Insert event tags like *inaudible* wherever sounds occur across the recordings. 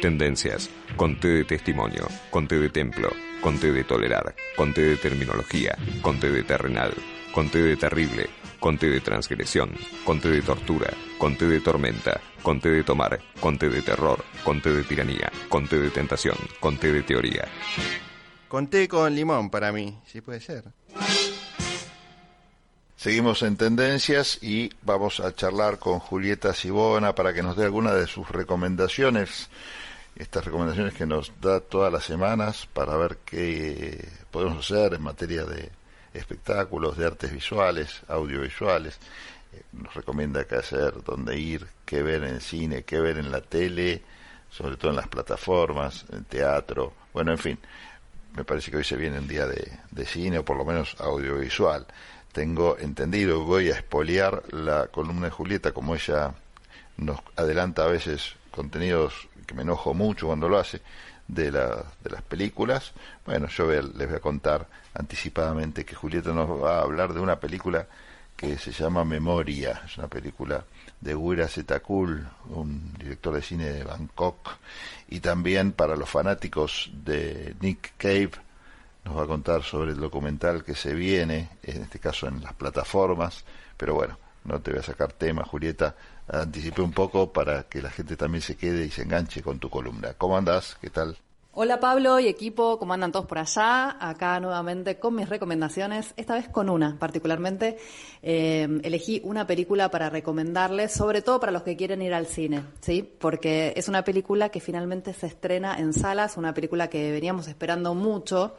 Tendencias, conté de testimonio, conté de templo, conté de tolerar, conté de terminología, conté de terrenal, conté de terrible, conté de transgresión, conté de tortura, conté de tormenta, conté de tomar, conté de terror, conté de tiranía, conté de tentación, conté de teoría. Conté con limón para mí, si puede ser. Seguimos en tendencias y vamos a charlar con Julieta Sibona para que nos dé alguna de sus recomendaciones, estas recomendaciones que nos da todas las semanas para ver qué podemos hacer en materia de espectáculos, de artes visuales, audiovisuales. Eh, nos recomienda qué hacer, dónde ir, qué ver en cine, qué ver en la tele, sobre todo en las plataformas, en teatro, bueno, en fin. Me parece que hoy se viene un día de, de cine o por lo menos audiovisual tengo entendido, voy a espolear la columna de Julieta, como ella nos adelanta a veces contenidos que me enojo mucho cuando lo hace, de, la, de las películas. Bueno, yo les voy a contar anticipadamente que Julieta nos va a hablar de una película que se llama Memoria, es una película de Wira Zetakul, un director de cine de Bangkok, y también para los fanáticos de Nick Cave, nos va a contar sobre el documental que se viene, en este caso en las plataformas, pero bueno, no te voy a sacar tema, Julieta, anticipé un poco para que la gente también se quede y se enganche con tu columna. ¿Cómo andás? ¿Qué tal? Hola Pablo y equipo, ¿cómo andan todos por allá? Acá nuevamente con mis recomendaciones, esta vez con una particularmente. Eh, elegí una película para recomendarles, sobre todo para los que quieren ir al cine, ¿sí? Porque es una película que finalmente se estrena en salas, una película que veníamos esperando mucho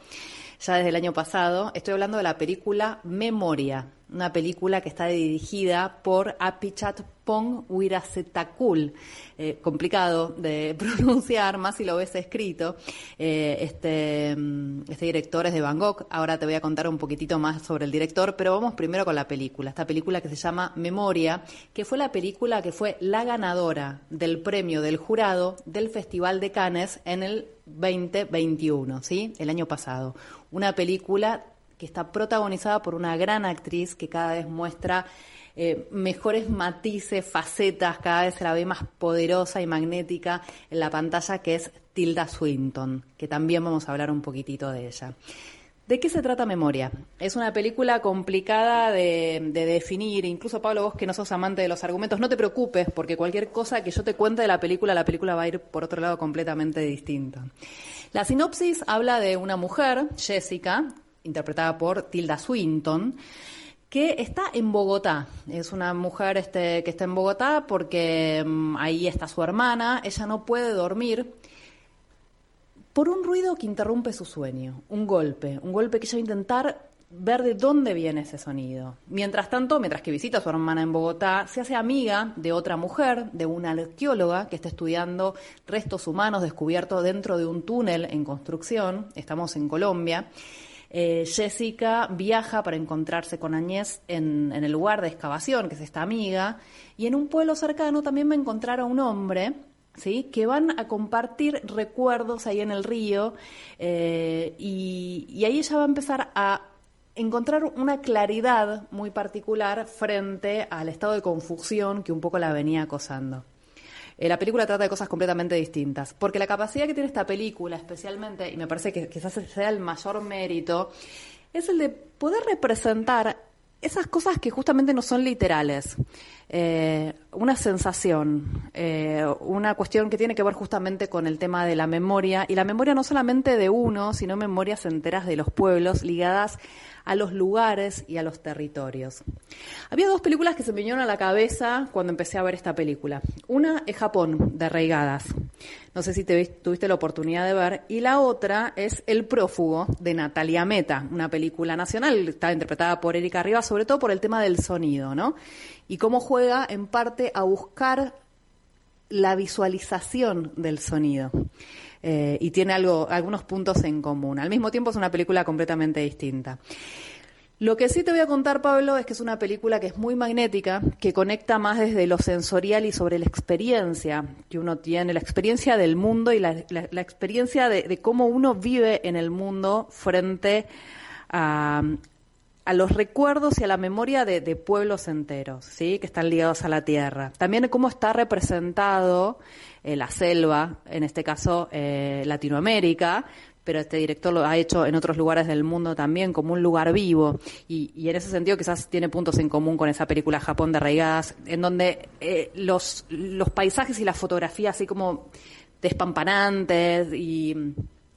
ya desde el año pasado. Estoy hablando de la película Memoria, una película que está dirigida por Apichat Pong Wirasetakul, eh, complicado de *laughs* pronunciar, más si lo ves escrito. Eh, este, mm, este director es de Bangkok, ahora te voy a contar un poquitito más sobre el director, pero vamos primero con la película, esta película que se llama Memoria, que fue la película que fue la ganadora del premio del jurado del Festival de Cannes en el 2021, ¿sí? El año pasado. Una película que está protagonizada por una gran actriz que cada vez muestra eh, mejores matices, facetas, cada vez se la ve más poderosa y magnética en la pantalla, que es Tilda Swinton, que también vamos a hablar un poquitito de ella. ¿De qué se trata Memoria? Es una película complicada de, de, definir, incluso Pablo, vos que no sos amante de los argumentos, no te preocupes, porque cualquier cosa que yo te cuente de la película, la película va a ir por otro lado completamente distinta. La sinopsis habla de una mujer, Jessica, interpretada por Tilda Swinton, que está en Bogotá. Es una mujer este, que está en Bogotá porque mm, ahí está su hermana. Ella no puede dormir por un ruido que interrumpe su sueño, un golpe, un golpe que ella va a intentar ver de dónde viene ese sonido. Mientras tanto, mientras que visita a su hermana en Bogotá, se hace amiga de otra mujer, de una arqueóloga que está estudiando restos humanos descubiertos dentro de un túnel en construcción. Estamos en Colombia. Eh, Jessica viaja para encontrarse con Añez en, el lugar de excavación, que es esta amiga, y en un pueblo cercano también va a encontrar a un hombre ¿Sí? que van a compartir recuerdos ahí en el río eh, y, y, ahí ella va a empezar a encontrar una claridad muy particular frente al estado de confusión que un poco la venía acosando. Eh, la película trata de cosas completamente distintas, porque la capacidad que tiene esta película, especialmente, y me parece que quizás sea el mayor mérito, es el de poder representar esas cosas que justamente no son literales. Eh, una sensación, eh, una cuestión que tiene que ver justamente con el tema de la memoria, y la memoria no solamente de uno, sino memorias enteras de los pueblos ligadas a los lugares y a los territorios. Había dos películas que se me vinieron a la cabeza cuando empecé a ver esta película. Una es Japón, de Reigadas. No sé si te, tuviste la oportunidad de ver. Y la otra es El prófugo, de Natalia Meta, una película nacional, está interpretada por Erika Rivas, sobre todo por el tema del sonido, ¿no? Y cómo juega en parte a buscar la visualización del sonido. Eh, y tiene algo, algunos puntos en común. Al mismo tiempo es una película completamente distinta. Lo que sí te voy a contar, Pablo, es que es una película que es muy magnética, que conecta más desde lo sensorial y sobre la experiencia que uno tiene, la experiencia del mundo y la, experiencia de, cómo uno vive en el mundo frente a, a los recuerdos y a la memoria de, pueblos enteros, ¿sí? que están ligados a la tierra. También cómo está representado eh, la selva, en este caso eh, Latinoamérica, pero este director lo ha hecho en otros lugares del mundo también como un lugar vivo y, en ese sentido quizás tiene puntos en común con esa película Japón de Raigadas, en donde eh, los, los paisajes y la fotografía así como despampanantes y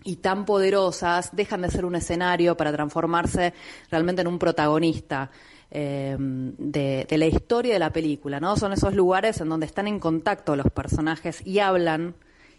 y tan poderosas dejan de ser un escenario para transformarse realmente en un protagonista. Eh, de, de, la historia de la película, ¿no? Son esos lugares en donde están en contacto los personajes y hablan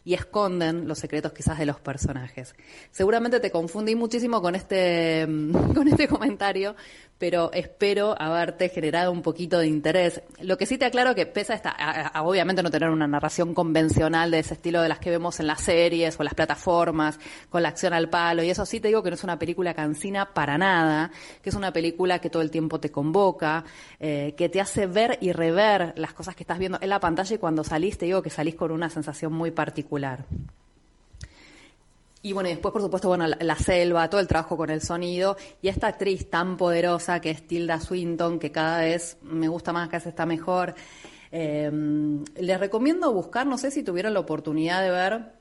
y esconden los secretos quizás de los personajes. Seguramente te confundí muchísimo con este, *laughs* con este comentario, pero espero haberte generado un poquito de interés. Lo que sí te aclaro que pesa esta, a, obviamente no tener una narración convencional de ese estilo de las que vemos en las series o las plataformas, con la acción al palo, y eso sí te digo que no es una película cansina para nada, que es una película que todo el tiempo te convoca, eh, que te hace ver y rever las cosas que estás viendo en la pantalla y cuando salís te digo que salís con una sensación muy particular. Y bueno, después, por supuesto, bueno, la, selva, todo el trabajo con el sonido y esta actriz tan poderosa que es Tilda Swinton, que cada vez me gusta más, cada vez está mejor. Eh, les recomiendo buscar, no sé si tuvieron la oportunidad de ver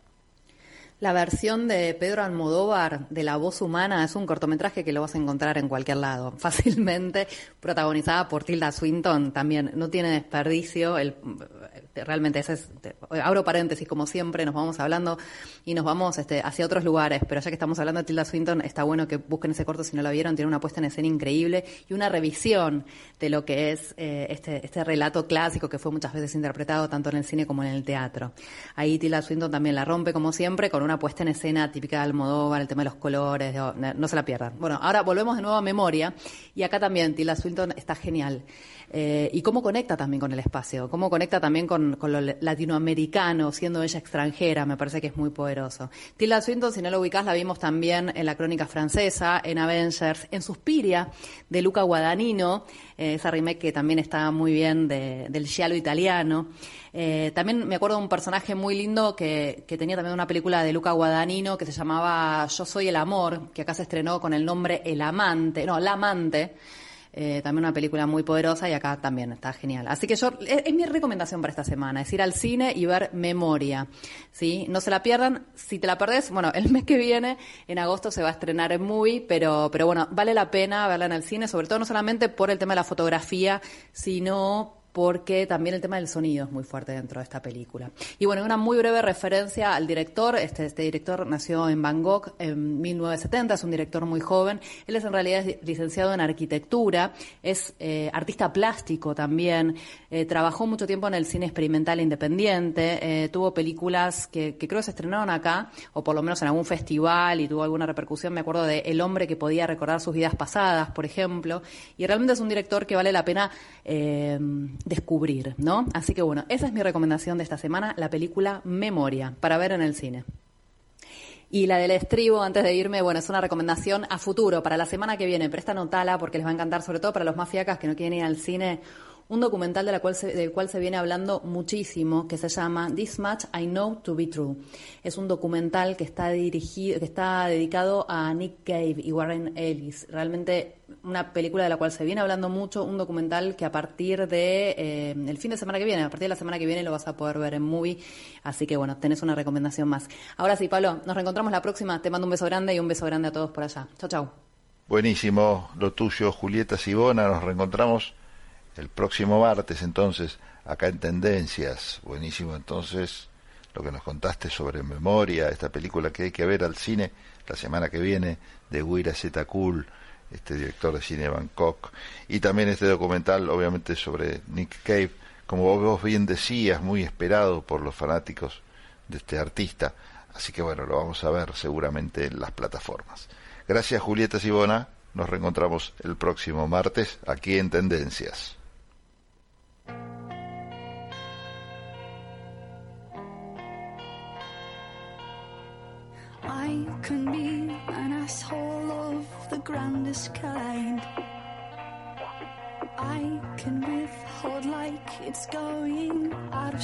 la versión de Pedro Almodóvar de La voz humana. Es un cortometraje que lo vas a encontrar en cualquier lado, *laughs* fácilmente, protagonizada por Tilda Swinton, también no tiene desperdicio, el, realmente ese es, abro paréntesis como siempre, nos vamos hablando y nos vamos este, hacia otros lugares, pero ya que estamos hablando de Tilda Swinton, está bueno que busquen ese corto si no lo vieron, tiene una puesta en escena increíble y una revisión de lo que es eh, este, este relato clásico que fue muchas veces interpretado tanto en el cine como en el teatro. Ahí Tilda Swinton también la rompe como siempre con una puesta en escena típica de Almodóvar, el tema de los colores, no se la pierdan. Bueno, ahora volvemos de nuevo a memoria y acá también Tilda Swinton está genial. Eh, y cómo conecta también con el espacio, cómo conecta también con, lo latinoamericano, siendo ella extranjera, me parece que es muy poderoso. Tilda Swinton, si no lo ubicás, la vimos también en la crónica francesa, en Avengers, en Suspiria, de Luca Guadagnino, eh, esa remake que también está muy bien del giallo italiano. Eh, también me acuerdo de un personaje muy lindo que, que, tenía también una película de Luca Guadagnino que se llamaba Yo soy el amor, que acá se estrenó con el nombre El amante, no, La amante. Eh, también una película muy poderosa y acá también está genial. Así que yo, es, mi recomendación para esta semana, es ir al cine y ver Memoria. ¿sí? No se la pierdan. Si te la perdés, bueno, el mes que viene, en agosto, se va a estrenar en Movie, pero, pero bueno, vale la pena verla en el cine, sobre todo no solamente por el tema de la fotografía, sino porque también el tema del sonido es muy fuerte dentro de esta película. Y bueno, una muy breve referencia al director. Este, este director nació en Bangkok en 1970, es un director muy joven. Él es en realidad licenciado en arquitectura, es eh, artista plástico también, eh, trabajó mucho tiempo en el cine experimental independiente, eh, tuvo películas que, que, creo se estrenaron acá, o por lo menos en algún festival y tuvo alguna repercusión. Me acuerdo de El hombre que podía recordar sus vidas pasadas, por ejemplo. Y realmente es un director que vale la pena descubrir, ¿no? Así que bueno, esa es mi recomendación de esta semana, la película Memoria, para ver en el cine. Y la del estribo, antes de irme, bueno, es una recomendación a futuro, para la semana que viene. Presta notala porque les va a encantar, sobre todo para los más fiacas que no quieren ir al cine un documental de cual del cual se viene hablando muchísimo, que se llama This Much I Know to Be True. Es un documental que está dirigido, que está dedicado a Nick Cave y Warren Ellis. Realmente una película de la cual se viene hablando mucho, un documental que a partir de eh, el fin de semana que viene, a partir de la semana que viene lo vas a poder ver en movie, así que bueno, tenés una recomendación más. Ahora sí, Pablo, nos reencontramos la próxima, te mando un beso grande y un beso grande a todos por allá. Chao, chao. Buenísimo, lo tuyo, Julieta Sibona, nos reencontramos el próximo martes entonces, acá en Tendencias, buenísimo entonces lo que nos contaste sobre Memoria, esta película que hay que ver al cine la semana que viene de Wira Zetakul, este director de cine de Bangkok, y también este documental obviamente sobre Nick Cave, como vos bien decías, muy esperado por los fanáticos de este artista, así que bueno, lo vamos a ver seguramente en las plataformas. Gracias Julieta Sibona, nos reencontramos el próximo martes aquí en Tendencias. Can be an asshole of the grandest kind. I can withhold like it's going out of